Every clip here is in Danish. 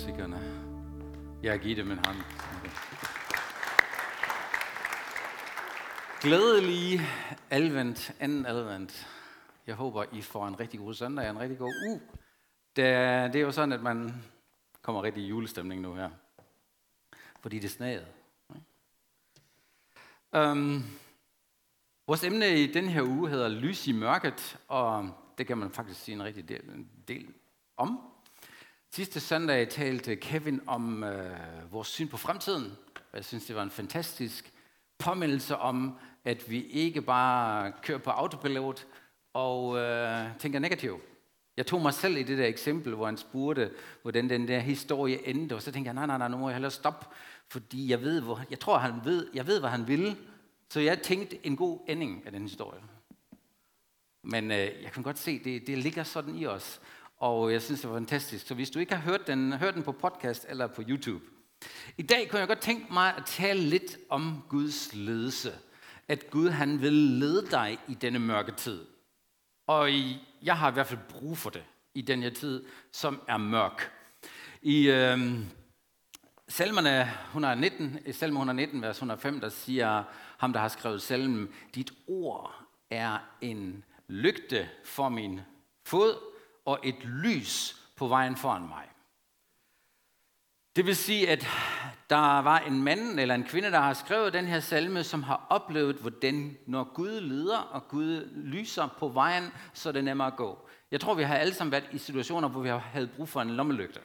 musikerne. Jeg giver dem en hånd. Glædelig advent, anden advent. Jeg håber, I får en rigtig god søndag og en rigtig god uge. Det, det er jo sådan, at man kommer rigtig i julestemning nu her. Fordi det snagede. Um, øhm, vores emne i den her uge hedder Lys i mørket, og det kan man faktisk sige en rigtig del, en del om. Sidste søndag talte Kevin om øh, vores syn på fremtiden. Jeg synes, det var en fantastisk påmindelse om, at vi ikke bare kører på autopilot og øh, tænker negativt. Jeg tog mig selv i det der eksempel, hvor han spurgte, hvordan den der historie endte, og så tænkte jeg, nej, nej, nej, nu må jeg hellere stoppe, fordi jeg ved, hvor, jeg tror, han ved, jeg ved, hvad han ville. Så jeg tænkte en god ending af den historie. Men øh, jeg kan godt se, det, det ligger sådan i os og jeg synes, det var fantastisk. Så hvis du ikke har hørt den, hør den på podcast eller på YouTube. I dag kunne jeg godt tænke mig at tale lidt om Guds ledelse. At Gud han vil lede dig i denne mørke tid. Og jeg har i hvert fald brug for det i den her tid, som er mørk. I øh, salmerne 119, i salme 119, vers 105, der siger ham, der har skrevet salmen, dit ord er en lygte for min fod og et lys på vejen foran mig. Det vil sige, at der var en mand eller en kvinde, der har skrevet den her salme, som har oplevet, hvordan når Gud leder og Gud lyser på vejen, så er det nemmere at gå. Jeg tror, vi har alle sammen været i situationer, hvor vi har havde brug for en lommelygte.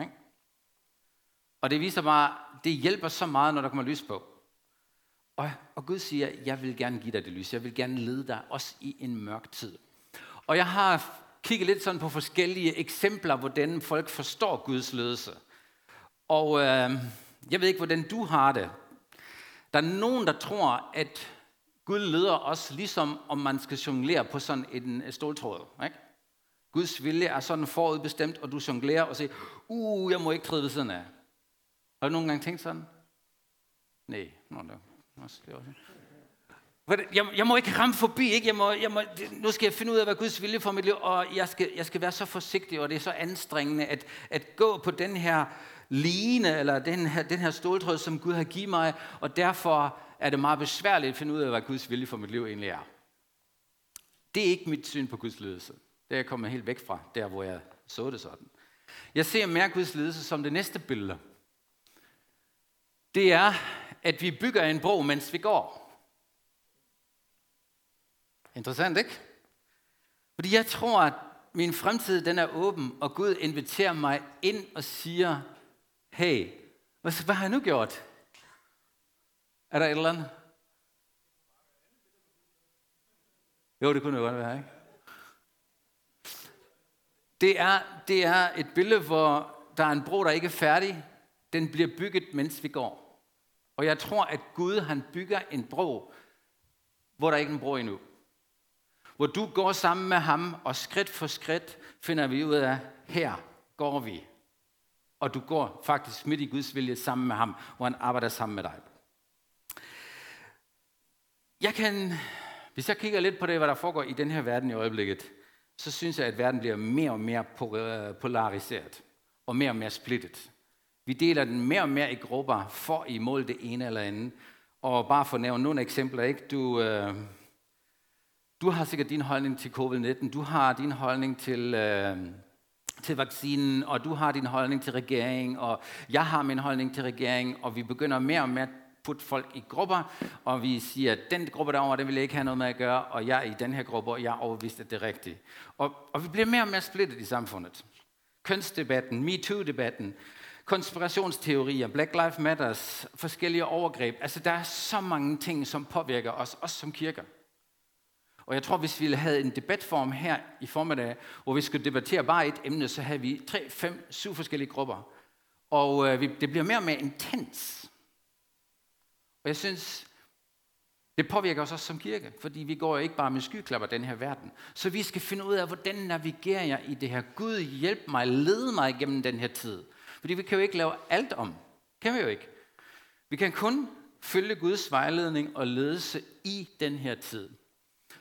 Ikke? Og det viser bare, det hjælper så meget, når der kommer lys på. Og, og Gud siger, jeg vil gerne give dig det lys. Jeg vil gerne lede dig også i en mørk tid. Og jeg har kigge lidt sådan på forskellige eksempler, hvordan folk forstår Guds ledelse. Og øh, jeg ved ikke, hvordan du har det. Der er nogen, der tror, at Gud leder os, ligesom om man skal jonglere på sådan en ståltråd. Ikke? Guds vilje er sådan forudbestemt, og du jonglerer og siger, uh, jeg må ikke træde ved siden af. Har du nogle gange tænkt sådan? Nej, Nå, det er også. Jeg, jeg må ikke ramme forbi, ikke? Jeg må, jeg må, nu skal jeg finde ud af, hvad Guds vilje for mit liv, og jeg skal, jeg skal være så forsigtig, og det er så anstrengende, at, at gå på den her line, eller den her, den her ståltråd, som Gud har givet mig, og derfor er det meget besværligt at finde ud af, hvad Guds vilje for mit liv egentlig er. Det er ikke mit syn på Guds ledelse. Det er jeg kommet helt væk fra, der hvor jeg så det sådan. Jeg ser mere Guds ledelse som det næste billede. Det er, at vi bygger en bro, mens vi går. Interessant, ikke? Fordi jeg tror, at min fremtid den er åben, og Gud inviterer mig ind og siger, hey, hvad, hvad har jeg nu gjort? Er der et eller andet? Jo, det kunne det godt være, ikke? Det er, det er et billede, hvor der er en bro, der ikke er færdig. Den bliver bygget, mens vi går. Og jeg tror, at Gud han bygger en bro, hvor der ikke er en bro endnu hvor du går sammen med ham, og skridt for skridt finder vi ud af, her går vi. Og du går faktisk midt i Guds vilje sammen med ham, hvor han arbejder sammen med dig. Jeg kan, hvis jeg kigger lidt på det, hvad der foregår i den her verden i øjeblikket, så synes jeg, at verden bliver mere og mere øh, polariseret og mere og mere splittet. Vi deler den mere og mere i grupper for imod det ene eller andet. Og bare for at nævne nogle eksempler, ikke? Du, øh, du har sikkert din holdning til covid-19, du har din holdning til, øh, til vaccinen, og du har din holdning til regeringen, og jeg har min holdning til regeringen, og vi begynder mere og mere at putte folk i grupper, og vi siger, at den gruppe derovre, den vil jeg ikke have noget med at gøre, og jeg er i den her gruppe, og jeg er overbevist, at det er rigtigt. Og, og vi bliver mere og mere splittet i samfundet. Kønsdebatten, MeToo-debatten, konspirationsteorier, Black Lives Matters, forskellige overgreb. Altså, der er så mange ting, som påvirker os, også som kirker. Og jeg tror, hvis vi havde en debatform her i formiddag, hvor vi skulle debattere bare et emne, så havde vi tre, fem, syv forskellige grupper. Og øh, det bliver mere og mere intens. Og jeg synes, det påvirker os også som kirke, fordi vi går jo ikke bare med skyklapper den her verden. Så vi skal finde ud af, hvordan navigerer jeg i det her. Gud, hjælp mig, led mig igennem den her tid. Fordi vi kan jo ikke lave alt om. Kan vi jo ikke. Vi kan kun følge Guds vejledning og ledelse i den her tid.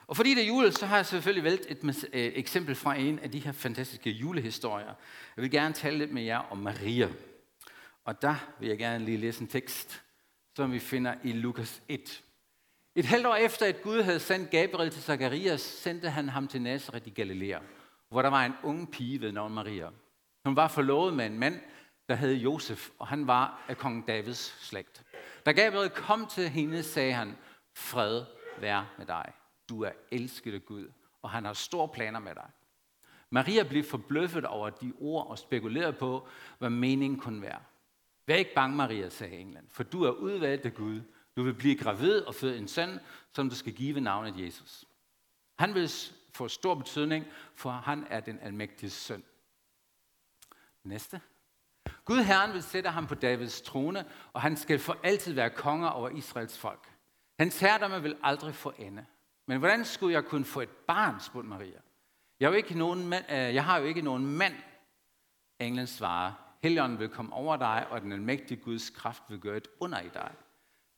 Og fordi det er jul, så har jeg selvfølgelig valgt et øh, eksempel fra en af de her fantastiske julehistorier. Jeg vil gerne tale lidt med jer om Maria. Og der vil jeg gerne lige læse en tekst, som vi finder i Lukas 1. Et halvt år efter, at Gud havde sendt Gabriel til Zakarias, sendte han ham til Nazareth i Galilea, hvor der var en ung pige ved navn Maria. Hun var forlovet med en mand, der hed Josef, og han var af kong Davids slægt. Da Gabriel kom til hende, sagde han, fred være med dig. Du er elsket af Gud, og han har store planer med dig. Maria blev forbløffet over de ord og spekulerede på, hvad meningen kunne være. Vær ikke bange, Maria, sagde englen, for du er udvalgt af Gud. Du vil blive gravid og føde en søn, som du skal give navnet Jesus. Han vil få stor betydning, for han er den almægtige søn. Næste. Gud Herren vil sætte ham på Davids trone, og han skal for altid være konger over Israels folk. Hans herredømme vil aldrig få ende. Men hvordan skulle jeg kunne få et barn, spurgte Maria. Jeg, er jo ikke nogen mand, øh, jeg har jo ikke nogen mand. Englen svarer, Helligånden vil komme over dig, og den almægtige Guds kraft vil gøre et under i dig.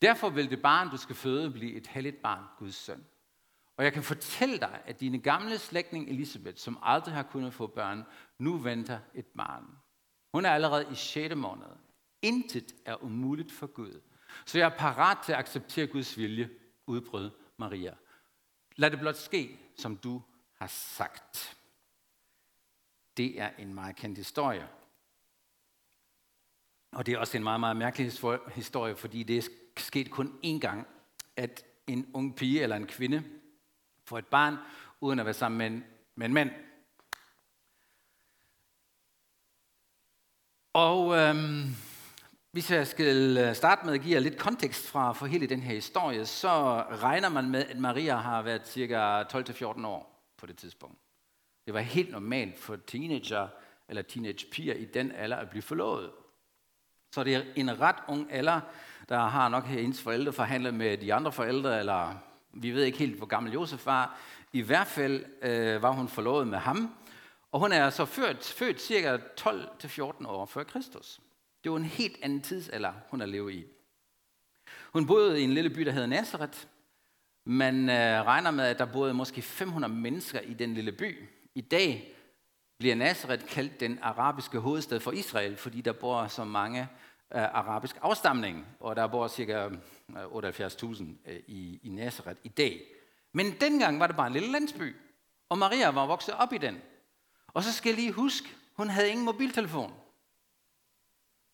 Derfor vil det barn, du skal føde, blive et helligt barn, Guds søn. Og jeg kan fortælle dig, at dine gamle slægtning Elisabeth, som aldrig har kunnet få børn, nu venter et barn. Hun er allerede i 6. måned. Intet er umuligt for Gud. Så jeg er parat til at acceptere Guds vilje, udbrød Maria. Lad det blot ske, som du har sagt. Det er en meget kendt historie. Og det er også en meget, meget mærkelig historie, fordi det er sket kun én gang, at en ung pige eller en kvinde får et barn, uden at være sammen med en, med en mand. Og øhm, hvis jeg skal øh, starte med at give jer lidt kontekst fra for hele den her historie, så regner man med, at Maria har været cirka 12-14 år på det tidspunkt. Det var helt normalt for teenager eller teenagepiger i den alder at blive forlovet. Så det er en ret ung alder, der har nok hendes forældre forhandlet med de andre forældre, eller vi ved ikke helt, hvor gammel Josef var. I hvert fald øh, var hun forlovet med ham, og hun er så født, født cirka 12-14 år før Kristus. Det var en helt anden tidsalder, hun har levet i. Hun boede i en lille by, der hed Nazareth. Man øh, regner med, at der boede måske 500 mennesker i den lille by. I dag bliver Nazareth kaldt den arabiske hovedstad for Israel, fordi der bor så mange øh, arabisk afstamning, og der bor ca. 78.000 øh, øh, i, i Nazareth i dag. Men dengang var det bare en lille landsby, og Maria var vokset op i den. Og så skal jeg lige huske, hun havde ingen mobiltelefon.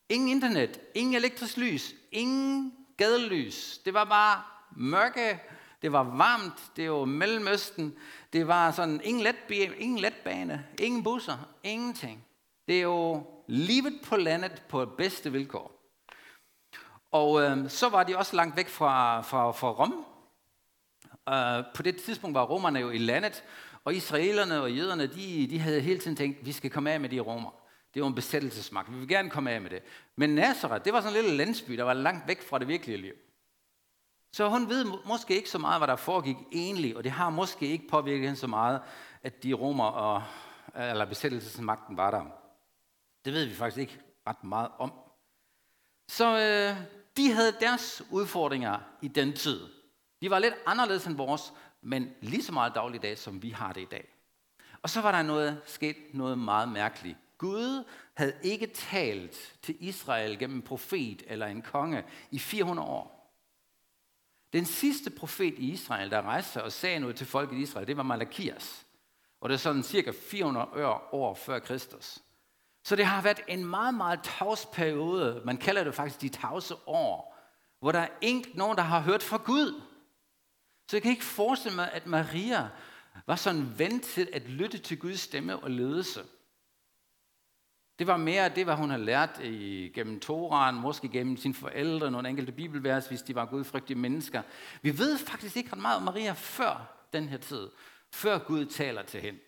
Ingen internet, ingen elektrisk lys, ingen gadelys. Det var bare mørke, det var varmt, det var Mellemøsten, det var sådan ingen, letbane, ingen letbane, ingen busser, ingenting. Det er jo livet på landet på bedste vilkår. Og øh, så var de også langt væk fra, fra, fra Rom. Øh, på det tidspunkt var romerne jo i landet, og israelerne og jøderne, de, de havde hele tiden tænkt, vi skal komme af med de romer. Det var en besættelsesmagt. Vi vil gerne komme af med det. Men Nazareth, det var sådan en lille landsby, der var langt væk fra det virkelige liv. Så hun ved måske ikke så meget, hvad der foregik egentlig, og det har måske ikke påvirket hende så meget, at de romer og, eller besættelsesmagten var der. Det ved vi faktisk ikke ret meget om. Så øh, de havde deres udfordringer i den tid. De var lidt anderledes end vores, men lige så meget dagligdag, som vi har det i dag. Og så var der noget, sket noget meget mærkeligt. Gud havde ikke talt til Israel gennem en profet eller en konge i 400 år. Den sidste profet i Israel, der rejste sig og sagde noget til folket i Israel, det var Malakias. Og det er sådan cirka 400 år før Kristus. Så det har været en meget, meget tavs periode. Man kalder det faktisk de tavse år, hvor der er ikke nogen, der har hørt fra Gud. Så jeg kan ikke forestille mig, at Maria var sådan vant til at lytte til Guds stemme og ledelse. Det var mere det, hvad hun har lært i, gennem Toran, måske gennem sine forældre, nogle enkelte bibelvers, hvis de var gudfrygtige mennesker. Vi ved faktisk ikke ret meget om Maria før den her tid, før Gud taler til hende.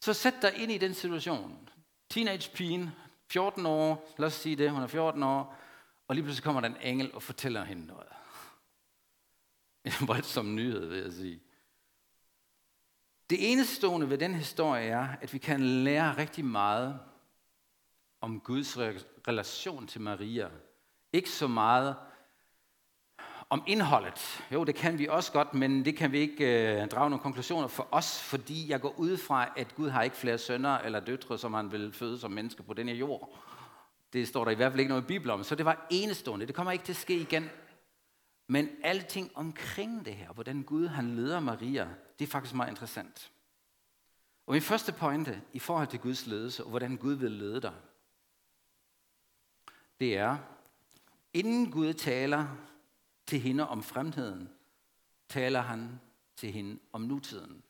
Så sæt dig ind i den situation. Teenage-pigen, 14 år, lad os sige det, hun er 14 år, og lige pludselig kommer der en engel og fortæller hende noget. En voldsom nyhed, vil jeg sige. Det enestående ved den historie er, at vi kan lære rigtig meget om Guds relation til Maria. Ikke så meget Om indholdet, jo det kan vi også godt, men det kan vi ikke øh, drage nogle konklusioner for os, fordi jeg går ud fra, at Gud har ikke flere sønner eller døtre, som han vil føde som menneske på denne jord. Det står der i hvert fald ikke noget i Bibelen om, så det var enestående. Det kommer ikke til at ske igen. Men alting omkring det her, hvordan Gud han leder Maria, det er faktisk meget interessant. Og min første pointe i forhold til Guds ledelse, og hvordan Gud vil lede dig, det er, inden Gud taler til hende om fremtiden, taler han til hende om nutiden.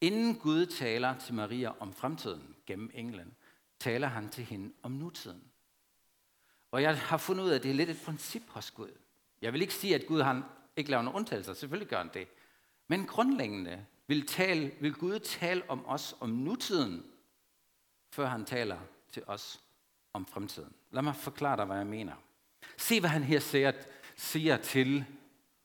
Inden Gud taler til Maria om fremtiden gennem englen, taler han til hende om nutiden. Og jeg har fundet ud af, at det er lidt et princip hos Gud. Jeg vil ikke sige, at Gud han ikke laver nogen undtagelser. Selvfølgelig gør han det. Men grundlæggende vil, tale, vil Gud tale om os om nutiden, før han taler til os om fremtiden. Lad mig forklare dig, hvad jeg mener. Se, hvad han her siger, siger til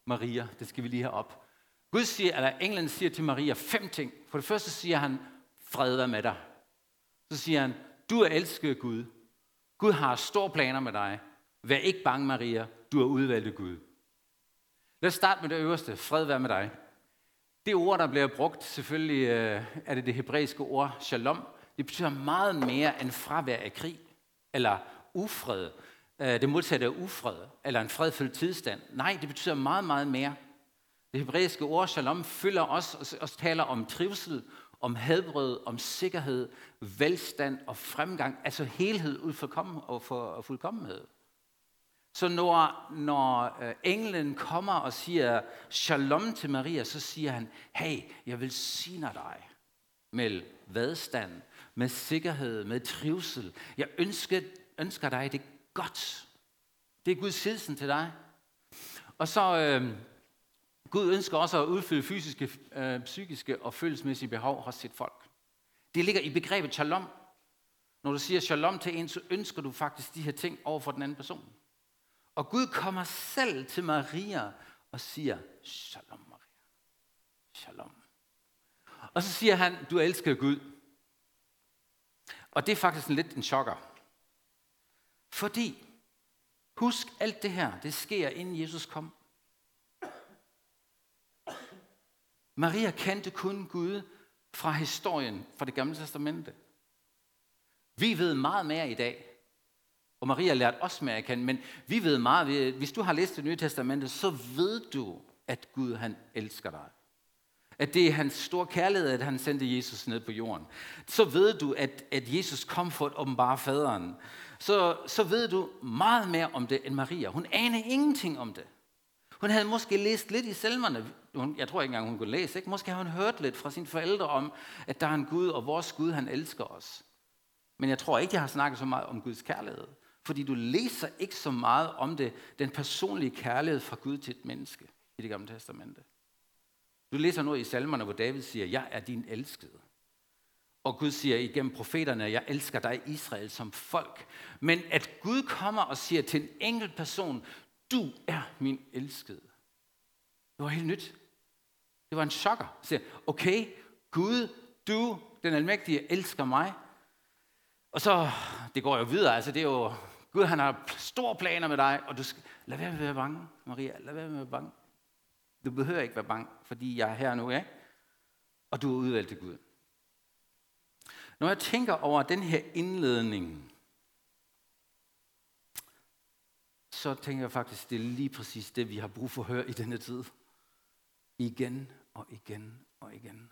Maria. Det skal vi lige have op. Gud siger, eller englen siger til Maria fem ting. For det første siger han, fred være med dig. Så siger han, du er elsket Gud. Gud har store planer med dig. Vær ikke bange, Maria. Du er udvalgt af Gud. Lad os starte med det øverste. Fred være med dig. Det ord, der bliver brugt, selvfølgelig øh, er det det hebraiske ord shalom. Det betyder meget mere end fravær af krig, eller ufred. Øh, det modsatte af ufred, eller en fredfyldt tilstand. Nej, det betyder meget, meget mere. Det hebraiske ord shalom fylder os og taler om trivsel, om helbred, om sikkerhed, velstand og fremgang, altså helhed ud for, og for fuldkommenhed. Så når, når øh, englen kommer og siger shalom til Maria, så siger han, hey, jeg vil sige dig med vedstand, med sikkerhed, med trivsel. Jeg ønsker, ønsker dig det godt. Det er Guds hilsen til dig. Og så, øh, Gud ønsker også at udfylde fysiske, øh, psykiske og følelsesmæssige behov hos sit folk. Det ligger i begrebet shalom. Når du siger shalom til en, så ønsker du faktisk de her ting over for den anden person. Og Gud kommer selv til Maria og siger, Shalom Maria. Shalom. Og så siger han, du elsker Gud. Og det er faktisk en lidt en chokker. Fordi, husk alt det her, det sker inden Jesus kom. Maria kendte kun Gud fra historien fra det gamle testamente. Vi ved meget mere i dag, og Maria lærte os mere at kende, men vi ved meget, hvis du har læst det nye testamente, så ved du, at Gud han elsker dig. At det er hans store kærlighed, at han sendte Jesus ned på jorden. Så ved du, at, at Jesus kom for at åbenbare faderen. Så, så ved du meget mere om det end Maria. Hun aner ingenting om det. Hun havde måske læst lidt i salmerne. Jeg tror ikke engang, hun kunne læse. Ikke? Måske har hun hørt lidt fra sine forældre om, at der er en Gud, og vores Gud, han elsker os. Men jeg tror ikke, jeg har snakket så meget om Guds kærlighed. Fordi du læser ikke så meget om det, den personlige kærlighed fra Gud til et menneske i det gamle testamente. Du læser noget i salmerne, hvor David siger, jeg er din elskede. Og Gud siger igennem profeterne, jeg elsker dig Israel som folk. Men at Gud kommer og siger til en enkelt person, du er min elskede. Det var helt nyt. Det var en chokker. Så siger, okay, Gud, du, den almægtige, elsker mig. Og så, det går jo videre, altså det er jo Gud han har store planer med dig, og du skal, lad være med at være bange, Maria, lad være med at være bange. Du behøver ikke være bange, fordi jeg er her nu, ja? Og du er udvalgt til Gud. Når jeg tænker over den her indledning, så tænker jeg faktisk, det er lige præcis det, vi har brug for at høre i denne tid. Igen og igen og igen.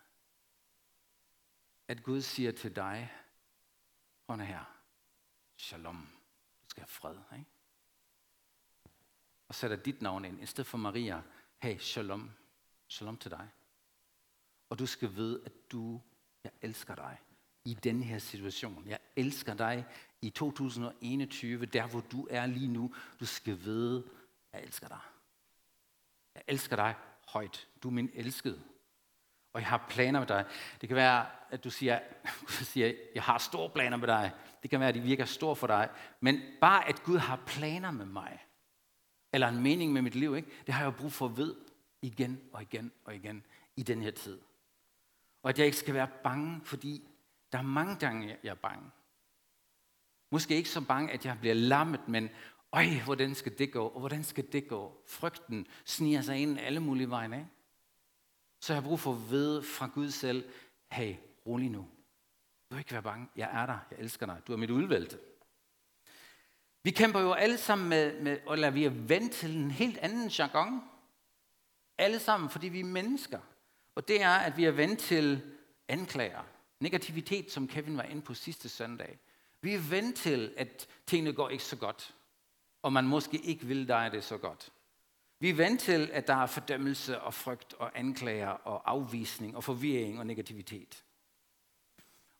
At Gud siger til dig, hånd her, shalom du skal have fred. Ikke? Og sætter dit navn ind. I stedet for Maria, hey, shalom. Shalom til dig. Og du skal vide, at du, jeg elsker dig i den her situation. Jeg elsker dig i 2021, der hvor du er lige nu. Du skal vide, jeg elsker dig. Jeg elsker dig højt. Du er min elskede. Og jeg har planer med dig. Det kan være, at du siger, du siger, jeg har store planer med dig. Det kan være, at de virker store for dig. Men bare at Gud har planer med mig, eller en mening med mit liv, ikke? det har jeg brug for at vide igen og igen og igen i den her tid. Og at jeg ikke skal være bange, fordi der er mange gange, jeg er bange. Måske ikke så bange, at jeg bliver lammet, men Øj, hvordan skal det gå? Og hvordan skal det gå? Frygten sniger sig ind alle mulige vejen, af. Så jeg har brug for at vide fra Gud selv, hey, rolig nu. Du vil ikke være bange. Jeg er der. Jeg elsker dig. Du er mit udvalgte. Vi kæmper jo alle sammen med, med eller vi er vendt til en helt anden jargon. Alle sammen, fordi vi er mennesker. Og det er, at vi er vendt til anklager. Negativitet, som Kevin var inde på sidste søndag. Vi er vendt til, at tingene går ikke så godt. Og man måske ikke vil dig det så godt. Vi er vant til, at der er fordømmelse og frygt og anklager og afvisning og forvirring og negativitet.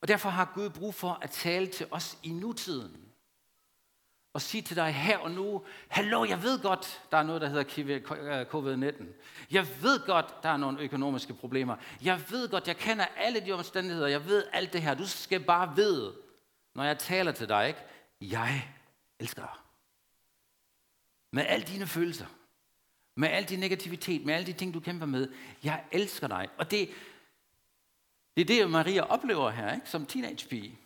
Og derfor har Gud brug for at tale til os i nutiden. Og sige til dig her og nu, hallo, jeg ved godt, der er noget, der hedder øh, covid-19. Jeg ved godt, der er nogle økonomiske problemer. Jeg ved godt, jeg kender alle de omstændigheder. Jeg ved alt det her. Du skal bare vide, når jeg taler til dig, ikke? jeg elsker dig. Med alle dine følelser. Med al din negativitet, med alle de ting, du kæmper med. Jeg elsker dig. Og det, det er det, Maria oplever her, ikke? som teenagepige.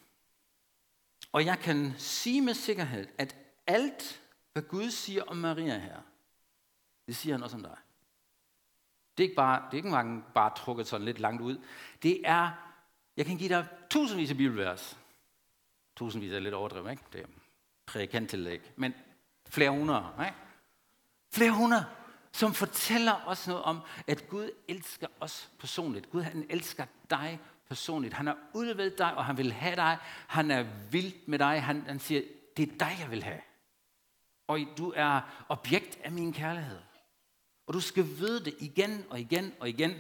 Og jeg kan sige med sikkerhed, at alt, hvad Gud siger om Maria her, det siger han også om dig. Det er ikke bare, det er ikke mange bare trukket sådan lidt langt ud. Det er, jeg kan give dig tusindvis af bibelvers. Tusindvis er lidt overdrevet, ikke? Det er prædikanttillæg. Men flere hundrede, ikke? Flere hundrede som fortæller os noget om, at Gud elsker os personligt. Gud han elsker dig personligt. Han har udvalgt dig, og han vil have dig. Han er vild med dig. Han, han siger, det er dig, jeg vil have. Og du er objekt af min kærlighed. Og du skal vide det igen og igen og igen.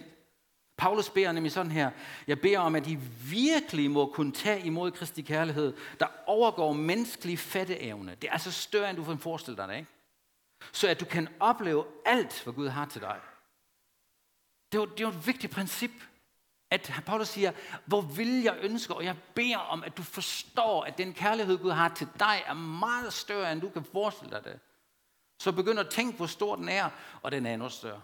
Paulus beder nemlig sådan her, jeg beder om, at I virkelig må kunne tage imod Kristi kærlighed, der overgår menneskelig fatteevne. Det er altså større, end du kan forestille dig det, ikke? så at du kan opleve alt, hvad Gud har til dig. Det er jo, det er jo et vigtigt princip, at Paulus siger, hvor vil jeg ønske, og jeg beder om, at du forstår, at den kærlighed, Gud har til dig, er meget større, end du kan forestille dig det. Så begynd at tænke, hvor stor den er, og den er endnu større.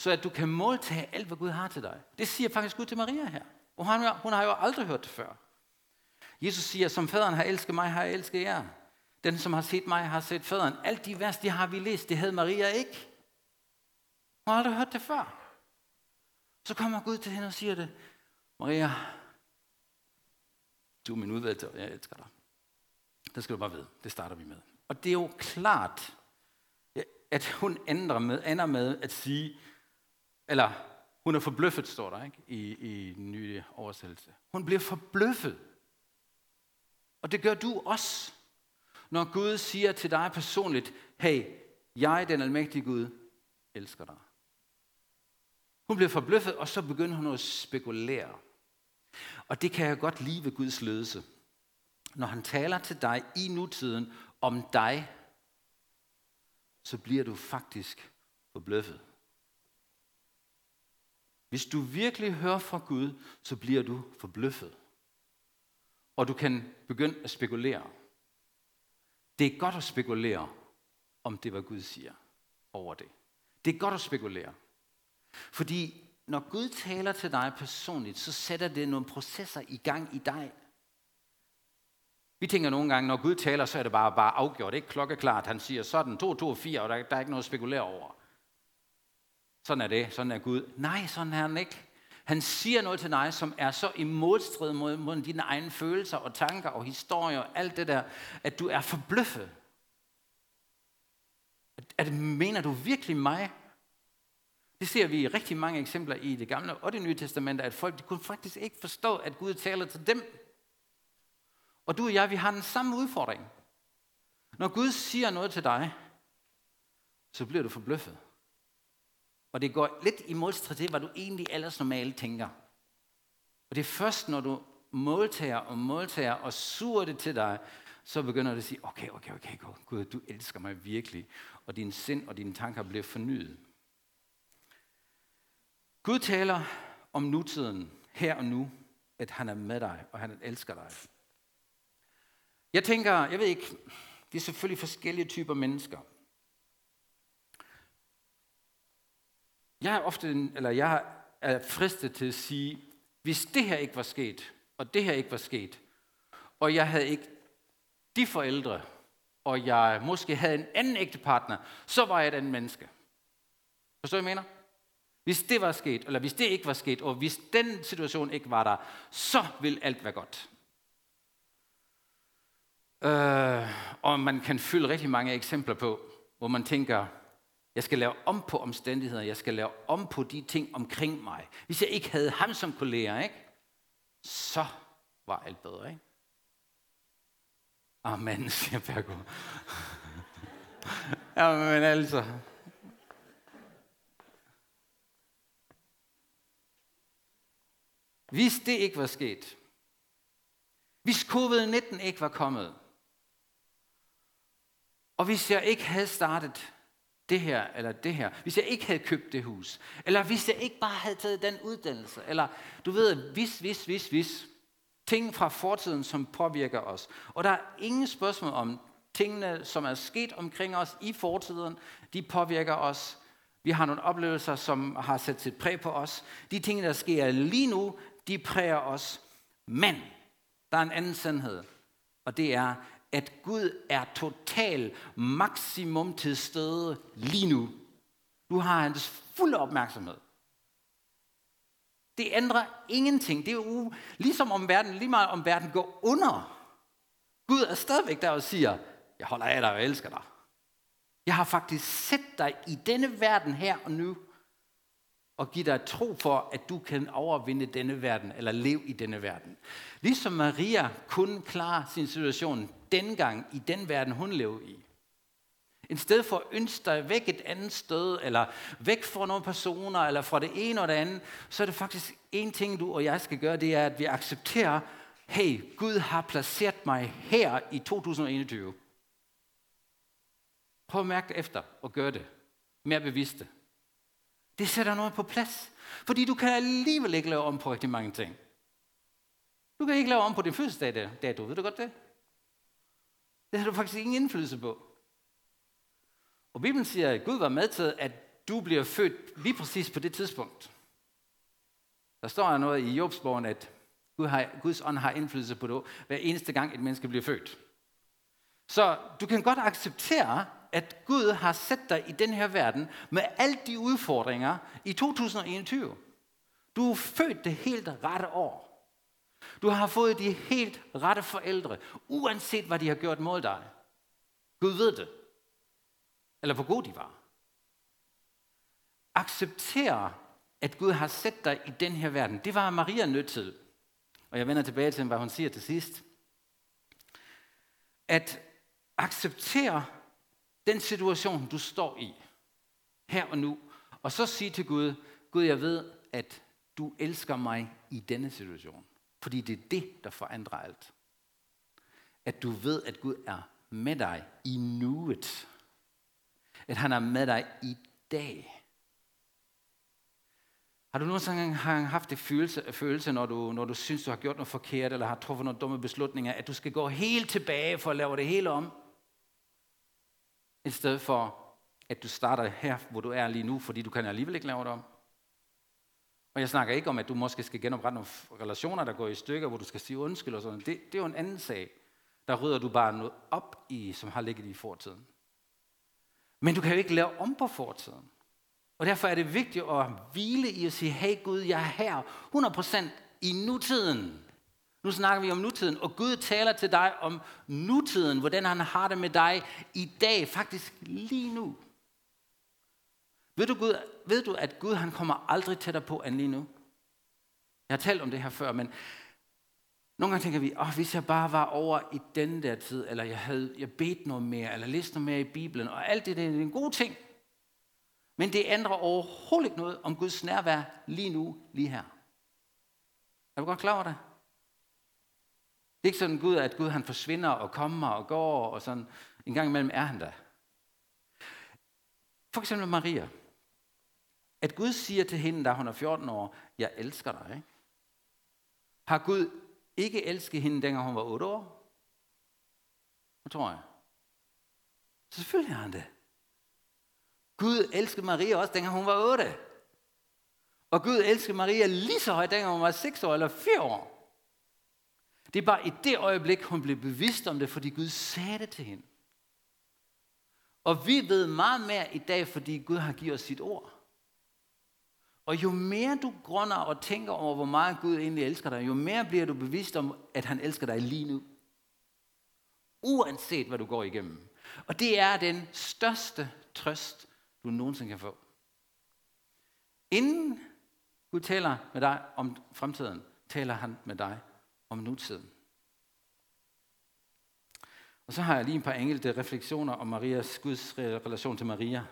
Så at du kan modtage alt, hvad Gud har til dig. Det siger faktisk Gud til Maria her. Og hun, hun har jo aldrig hørt det før. Jesus siger, som faderen har elsket mig, har jeg elsket jer. Den, som har set mig, har set faderen. Alt de vers, de har vi læst, det havde Maria ikke. Hun har aldrig hørt det før. Så kommer Gud til hende og siger det. Maria, du er min udvalgte, og jeg elsker dig. Det skal du bare vide. Det starter vi med. Og det er jo klart, at hun ender med, ender med at sige, eller hun er forbløffet, står der ikke, i, i den nye oversættelse. Hun bliver forbløffet. Og det gør du også. Når Gud siger til dig personligt, hey, jeg, den almægtige Gud, elsker dig. Hun bliver forbløffet, og så begynder hun at spekulere. Og det kan jeg godt lide ved Guds ledelse. Når han taler til dig i nutiden om dig, så bliver du faktisk forbløffet. Hvis du virkelig hører fra Gud, så bliver du forbløffet. Og du kan begynde at spekulere. Det er godt at spekulere, om det, hvad Gud siger over det. Det er godt at spekulere. Fordi når Gud taler til dig personligt, så sætter det nogle processer i gang i dig. Vi tænker nogle gange, når Gud taler, så er det bare, bare afgjort, ikke klokkeklart. Han siger sådan, 2, 2 4, og der, der er ikke noget at spekulere over. Sådan er det, sådan er Gud. Nej, sådan er han ikke. Han siger noget til dig, som er så i modstrid mod, mod dine egne følelser og tanker og historier og alt det der, at du er forbløffet. At, at mener du virkelig mig? Det ser vi i rigtig mange eksempler i det gamle og det nye testamente, at folk de kunne faktisk ikke forstå, at Gud taler til dem. Og du og jeg, vi har den samme udfordring. Når Gud siger noget til dig, så bliver du forbløffet. Og det går lidt i modstrid til, hvad du egentlig ellers normalt tænker. Og det er først, når du måltager og måltager og suger det til dig, så begynder du at sige, okay, okay, okay, Gud, du elsker mig virkelig. Og din sind og dine tanker bliver fornyet. Gud taler om nutiden, her og nu, at han er med dig, og han elsker dig. Jeg tænker, jeg ved ikke, det er selvfølgelig forskellige typer mennesker. Jeg er ofte, eller jeg er fristet til at sige, hvis det her ikke var sket, og det her ikke var sket, og jeg havde ikke de forældre, og jeg måske havde en anden ægtepartner, så var jeg et andet menneske. Forstår I, mener? Hvis det var sket, eller hvis det ikke var sket, og hvis den situation ikke var der, så vil alt være godt. Øh, og man kan fylde rigtig mange eksempler på, hvor man tænker, jeg skal lave om på omstændigheder, jeg skal lave om på de ting omkring mig. Hvis jeg ikke havde ham som kollega, ikke? så var alt bedre. Ikke? Amen, siger Bergo. men altså. Hvis det ikke var sket, hvis covid-19 ikke var kommet, og hvis jeg ikke havde startet det her eller det her, hvis jeg ikke havde købt det hus, eller hvis jeg ikke bare havde taget den uddannelse, eller du ved, hvis, hvis, hvis, hvis, ting fra fortiden, som påvirker os. Og der er ingen spørgsmål om tingene, som er sket omkring os i fortiden, de påvirker os. Vi har nogle oplevelser, som har sat sit præg på os. De ting, der sker lige nu, de præger os. Men der er en anden sandhed, og det er, at Gud er total maksimum til stede lige nu. Du har hans fulde opmærksomhed. Det ændrer ingenting. Det er jo ligesom om verden, lige meget om verden går under. Gud er stadigvæk der og siger, jeg holder af dig og elsker dig. Jeg har faktisk sat dig i denne verden her og nu, og give dig tro for, at du kan overvinde denne verden, eller leve i denne verden. Ligesom Maria kunne klare sin situation dengang i den verden, hun levede i. En sted for at ønske dig væk et andet sted, eller væk fra nogle personer, eller fra det ene og det andet, så er det faktisk en ting, du og jeg skal gøre, det er, at vi accepterer, hey, Gud har placeret mig her i 2021. Prøv at mærke efter og gør det. Mere bevidste. Det sætter noget på plads. Fordi du kan alligevel ikke lave om på rigtig mange ting. Du kan ikke lave om på din fødselsdag, der. du Ved du godt det? Det har du faktisk ingen indflydelse på. Og Bibelen siger, at Gud var med til, at du bliver født lige præcis på det tidspunkt. Der står noget i Jobsbogen, at Gud har, Guds ånd har indflydelse på det hver eneste gang, et menneske bliver født. Så du kan godt acceptere, at Gud har sat dig i den her verden med alle de udfordringer i 2021. Du er født det helt rette år. Du har fået de helt rette forældre, uanset hvad de har gjort mod dig. Gud ved det eller hvor gode de var. Accepter, at Gud har sat dig i den her verden. Det var Maria nødt til. Og jeg vender tilbage til, hvad hun siger til sidst. At acceptere den situation, du står i, her og nu, og så sige til Gud, Gud, jeg ved, at du elsker mig i denne situation. Fordi det er det, der forandrer alt. At du ved, at Gud er med dig i nuet at han er med dig i dag. Har du nogensinde haft det følelse, følelse når, du, når du synes, du har gjort noget forkert, eller har truffet nogle dumme beslutninger, at du skal gå helt tilbage for at lave det hele om? I stedet for, at du starter her, hvor du er lige nu, fordi du kan alligevel ikke lave det om. Og jeg snakker ikke om, at du måske skal genoprette nogle relationer, der går i stykker, hvor du skal sige undskyld og sådan. Det, det er jo en anden sag. Der rydder du bare noget op i, som har ligget i fortiden. Men du kan jo ikke lave om på fortiden. Og derfor er det vigtigt at hvile i at sige, hey Gud, jeg er her 100% i nutiden. Nu snakker vi om nutiden, og Gud taler til dig om nutiden, hvordan han har det med dig i dag, faktisk lige nu. Ved du, Gud, ved du at Gud han kommer aldrig tættere på end lige nu? Jeg har talt om det her før, men nogle gange tænker vi, oh, hvis jeg bare var over i den der tid, eller jeg havde jeg bedt noget mere, eller læst noget mere i Bibelen, og alt det, det er en god ting. Men det ændrer overhovedet ikke noget om Guds nærvær lige nu, lige her. Er du godt klar over det? Det er ikke sådan Gud, at Gud han forsvinder og kommer og går, og sådan en gang imellem er han der. For eksempel Maria. At Gud siger til hende, da hun er 14 år, jeg elsker dig. Ikke? Har Gud ikke elsket hende, dengang hun var 8 år? Hvad tror jeg? Så selvfølgelig har han det. Gud elskede Maria også, dengang hun var 8. Og Gud elskede Maria lige så højt, dengang hun var 6 år eller 4 år. Det er bare i det øjeblik, hun blev bevidst om det, fordi Gud sagde det til hende. Og vi ved meget mere i dag, fordi Gud har givet os sit ord. Og jo mere du grunder og tænker over, hvor meget Gud egentlig elsker dig, jo mere bliver du bevidst om, at han elsker dig lige nu. Uanset hvad du går igennem. Og det er den største trøst, du nogensinde kan få. Inden Gud taler med dig om fremtiden, taler han med dig om nutiden. Og så har jeg lige en par enkelte refleksioner om Marias Guds relation til Maria.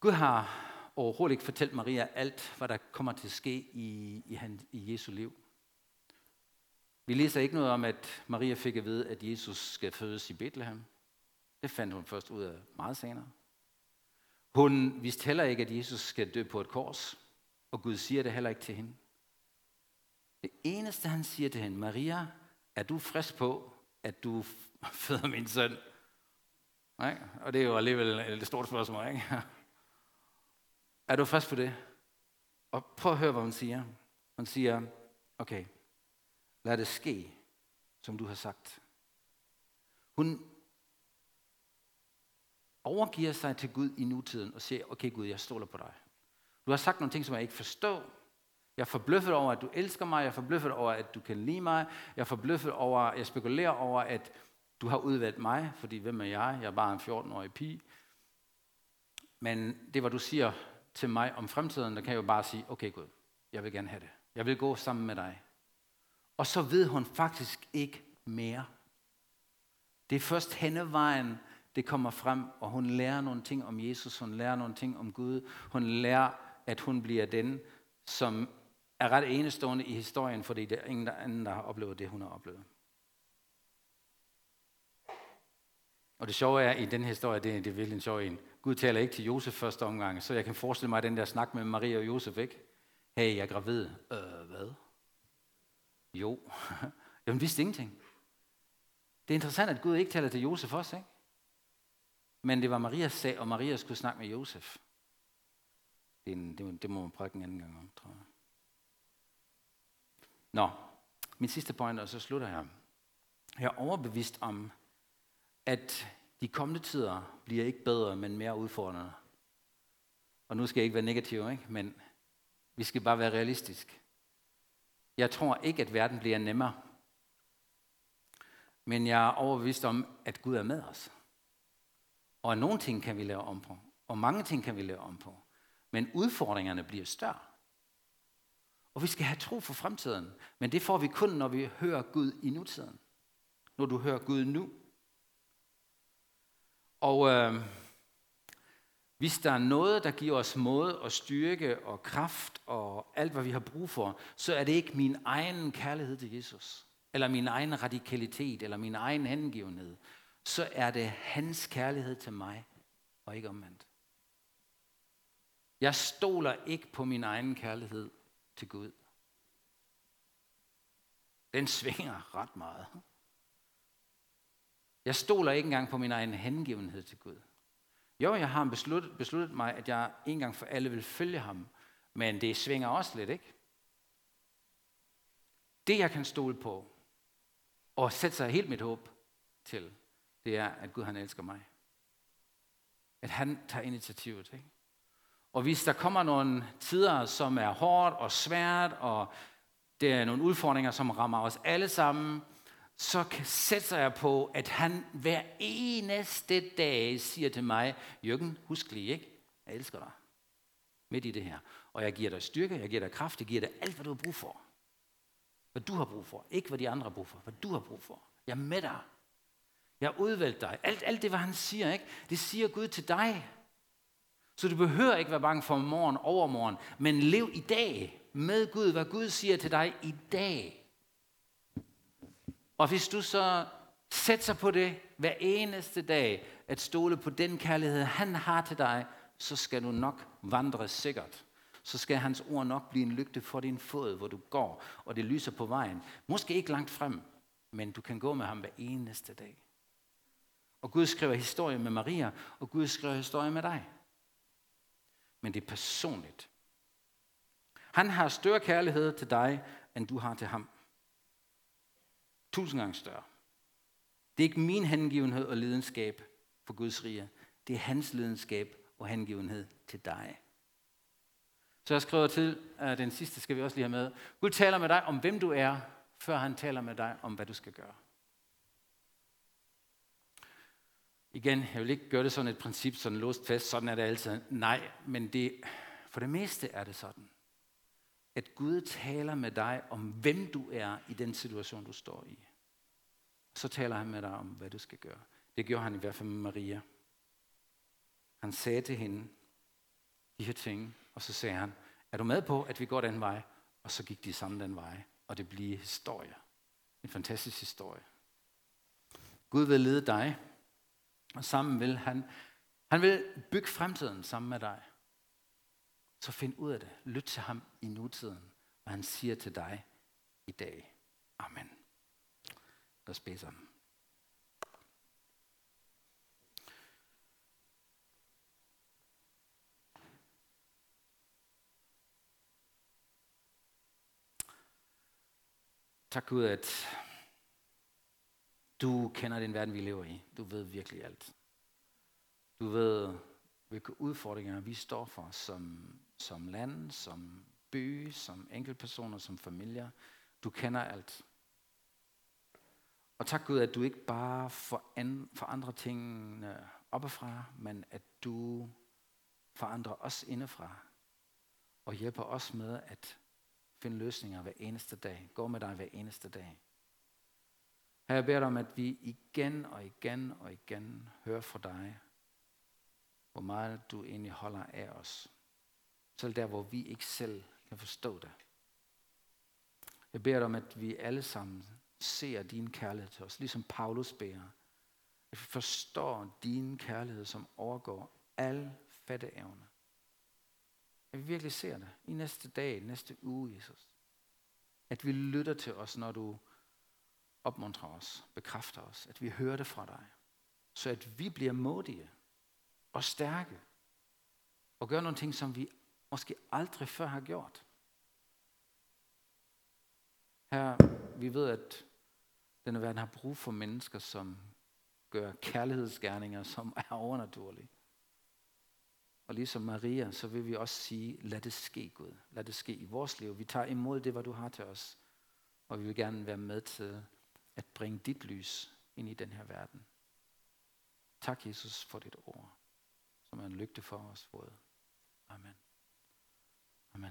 Gud har overhovedet ikke fortalt Maria alt, hvad der kommer til at ske i, i, han, i Jesu liv. Vi læser ikke noget om, at Maria fik at vide, at Jesus skal fødes i Bethlehem. Det fandt hun først ud af meget senere. Hun vidste heller ikke, at Jesus skal dø på et kors, og Gud siger det heller ikke til hende. Det eneste, han siger til hende, Maria, er du frisk på, at du føder min søn? Nej? Og det er jo alligevel et stort spørgsmål, ikke? Er du frisk på det? Og prøv at høre, hvad hun siger. Hun siger, okay, lad det ske, som du har sagt. Hun overgiver sig til Gud i nutiden og siger, okay Gud, jeg stoler på dig. Du har sagt nogle ting, som jeg ikke forstår. Jeg er forbløffet over, at du elsker mig. Jeg er forbløffet over, at du kan lide mig. Jeg er forbløffet over, jeg spekulerer over, at du har udvalgt mig, fordi hvem er jeg? Jeg er bare en 14-årig pige. Men det, hvad du siger til mig om fremtiden, der kan jeg jo bare sige, okay Gud, jeg vil gerne have det. Jeg vil gå sammen med dig. Og så ved hun faktisk ikke mere. Det er først hennevejen, det kommer frem, og hun lærer nogle ting om Jesus, hun lærer nogle ting om Gud. Hun lærer, at hun bliver den, som er ret enestående i historien, fordi det er ingen anden, der har oplevet det, hun har oplevet. Og det sjove er, i den historie, det er, det er virkelig en sjov en. Gud taler ikke til Josef første omgang, så jeg kan forestille mig den der snak med Maria og Josef, ikke? Hey, jeg er gravid. Øh, hvad? Jo. Jamen, vidste ingenting. Det er interessant, at Gud ikke taler til Josef også, ikke? Men det var Marias sag, og Maria skulle snakke med Josef. Det, en, det, det må man prække en anden gang om, tror jeg. Nå, min sidste point, og så slutter jeg. Jeg er overbevist om, at de kommende tider bliver ikke bedre, men mere udfordrende. Og nu skal jeg ikke være negativ, ikke? men vi skal bare være realistisk. Jeg tror ikke, at verden bliver nemmere. Men jeg er overbevist om, at Gud er med os. Og nogle ting kan vi lave om på. Og mange ting kan vi lave om på. Men udfordringerne bliver større. Og vi skal have tro for fremtiden. Men det får vi kun, når vi hører Gud i nutiden. Når du hører Gud nu. Og øh, hvis der er noget, der giver os måde og styrke og kraft og alt, hvad vi har brug for, så er det ikke min egen kærlighed til Jesus, eller min egen radikalitet, eller min egen hengivenhed. Så er det hans kærlighed til mig, og ikke omvendt. Jeg stoler ikke på min egen kærlighed til Gud. Den svinger ret meget. Jeg stoler ikke engang på min egen hengivenhed til Gud. Jo, jeg har besluttet, besluttet mig, at jeg en gang for alle vil følge ham, men det svinger også lidt, ikke? Det, jeg kan stole på, og sætte sig helt mit håb til, det er, at Gud han elsker mig. At han tager initiativet, ikke? Og hvis der kommer nogle tider, som er hårdt og svært, og det er nogle udfordringer, som rammer os alle sammen, så sætter jeg på, at han hver eneste dag siger til mig, Jørgen, husk lige, ikke? Jeg elsker dig. Midt i det her. Og jeg giver dig styrke, jeg giver dig kraft, jeg giver dig alt, hvad du har brug for. Hvad du har brug for. Ikke hvad de andre har brug for. Hvad du har brug for. Jeg er med dig. Jeg har udvalgt dig. Alt, alt det, hvad han siger, ikke? det siger Gud til dig. Så du behøver ikke være bange for morgen, overmorgen, men lev i dag med Gud, hvad Gud siger til dig i dag. Og hvis du så sætter på det hver eneste dag, at stole på den kærlighed, han har til dig, så skal du nok vandre sikkert. Så skal hans ord nok blive en lygte for din fod, hvor du går, og det lyser på vejen. Måske ikke langt frem, men du kan gå med ham hver eneste dag. Og Gud skriver historie med Maria, og Gud skriver historie med dig. Men det er personligt. Han har større kærlighed til dig, end du har til ham. Tusind gange større. Det er ikke min hengivenhed og lidenskab, for Guds rige. Det er hans lidenskab og hengivenhed til dig. Så jeg skriver til, at den sidste skal vi også lige have med. Gud taler med dig om, hvem du er, før han taler med dig om, hvad du skal gøre. Igen, jeg vil ikke gøre det sådan et princip, sådan låst fast, sådan er det altid. Nej, men det, for det meste er det sådan, at Gud taler med dig om, hvem du er i den situation, du står i. Så taler han med dig om, hvad du skal gøre. Det gjorde han i hvert fald med Maria. Han sagde til hende de her ting, og så sagde han, er du med på, at vi går den vej? Og så gik de sammen den vej, og det bliver historie. En fantastisk historie. Gud vil lede dig, og sammen vil han, han vil bygge fremtiden sammen med dig. Så find ud af det. Lyt til ham i nutiden, hvad han siger til dig i dag. Amen. Lad os bede sammen. Tak Gud, at du kender den verden, vi lever i. Du ved virkelig alt. Du ved, hvilke udfordringer vi står for som, som land, som by, som enkeltpersoner, som familier. Du kender alt. Og tak Gud, at du ikke bare forandrer tingene oppefra, men at du forandrer os indefra og hjælper os med at finde løsninger hver eneste dag. Gå med dig hver eneste dag. Her jeg beder dig om, at vi igen og igen og igen hører fra dig, hvor meget du egentlig holder af os. Selv der, hvor vi ikke selv kan forstå det. Jeg beder dig om, at vi alle sammen ser din kærlighed til os, ligesom Paulus beder. At vi forstår din kærlighed, som overgår al fatteevne. At vi virkelig ser det i næste dag, næste uge, Jesus. At vi lytter til os, når du opmuntrer os, bekræfter os, at vi hører det fra dig. Så at vi bliver modige og stærke og gør nogle ting, som vi måske aldrig før har gjort. Her, vi ved, at denne verden har brug for mennesker, som gør kærlighedsgerninger, som er overnaturlige. Og ligesom Maria, så vil vi også sige, lad det ske Gud. Lad det ske i vores liv. Vi tager imod det, hvad du har til os. Og vi vil gerne være med til at bringe dit lys ind i den her verden. Tak Jesus for dit ord, som er en lygte for os både. Amen. Amen.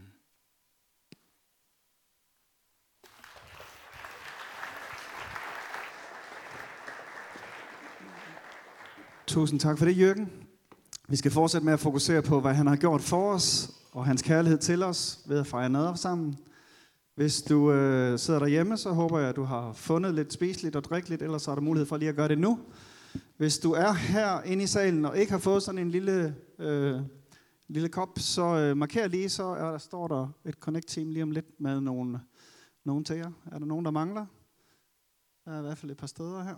Tusind tak for det, Jørgen. Vi skal fortsætte med at fokusere på, hvad han har gjort for os, og hans kærlighed til os, ved at fejre nadver sammen. Hvis du øh, sidder derhjemme, så håber jeg, at du har fundet lidt spiseligt og drikkeligt, ellers har du mulighed for lige at gøre det nu. Hvis du er her inde i salen og ikke har fået sådan en lille, øh, lille kop, så øh, marker lige, så er der, står der et Connect-team lige om lidt med nogle, nogle til jer. Er der nogen, der mangler? Der er i hvert fald et par steder her.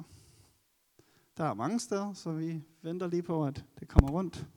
Der er mange steder, så vi venter lige på, at det kommer rundt.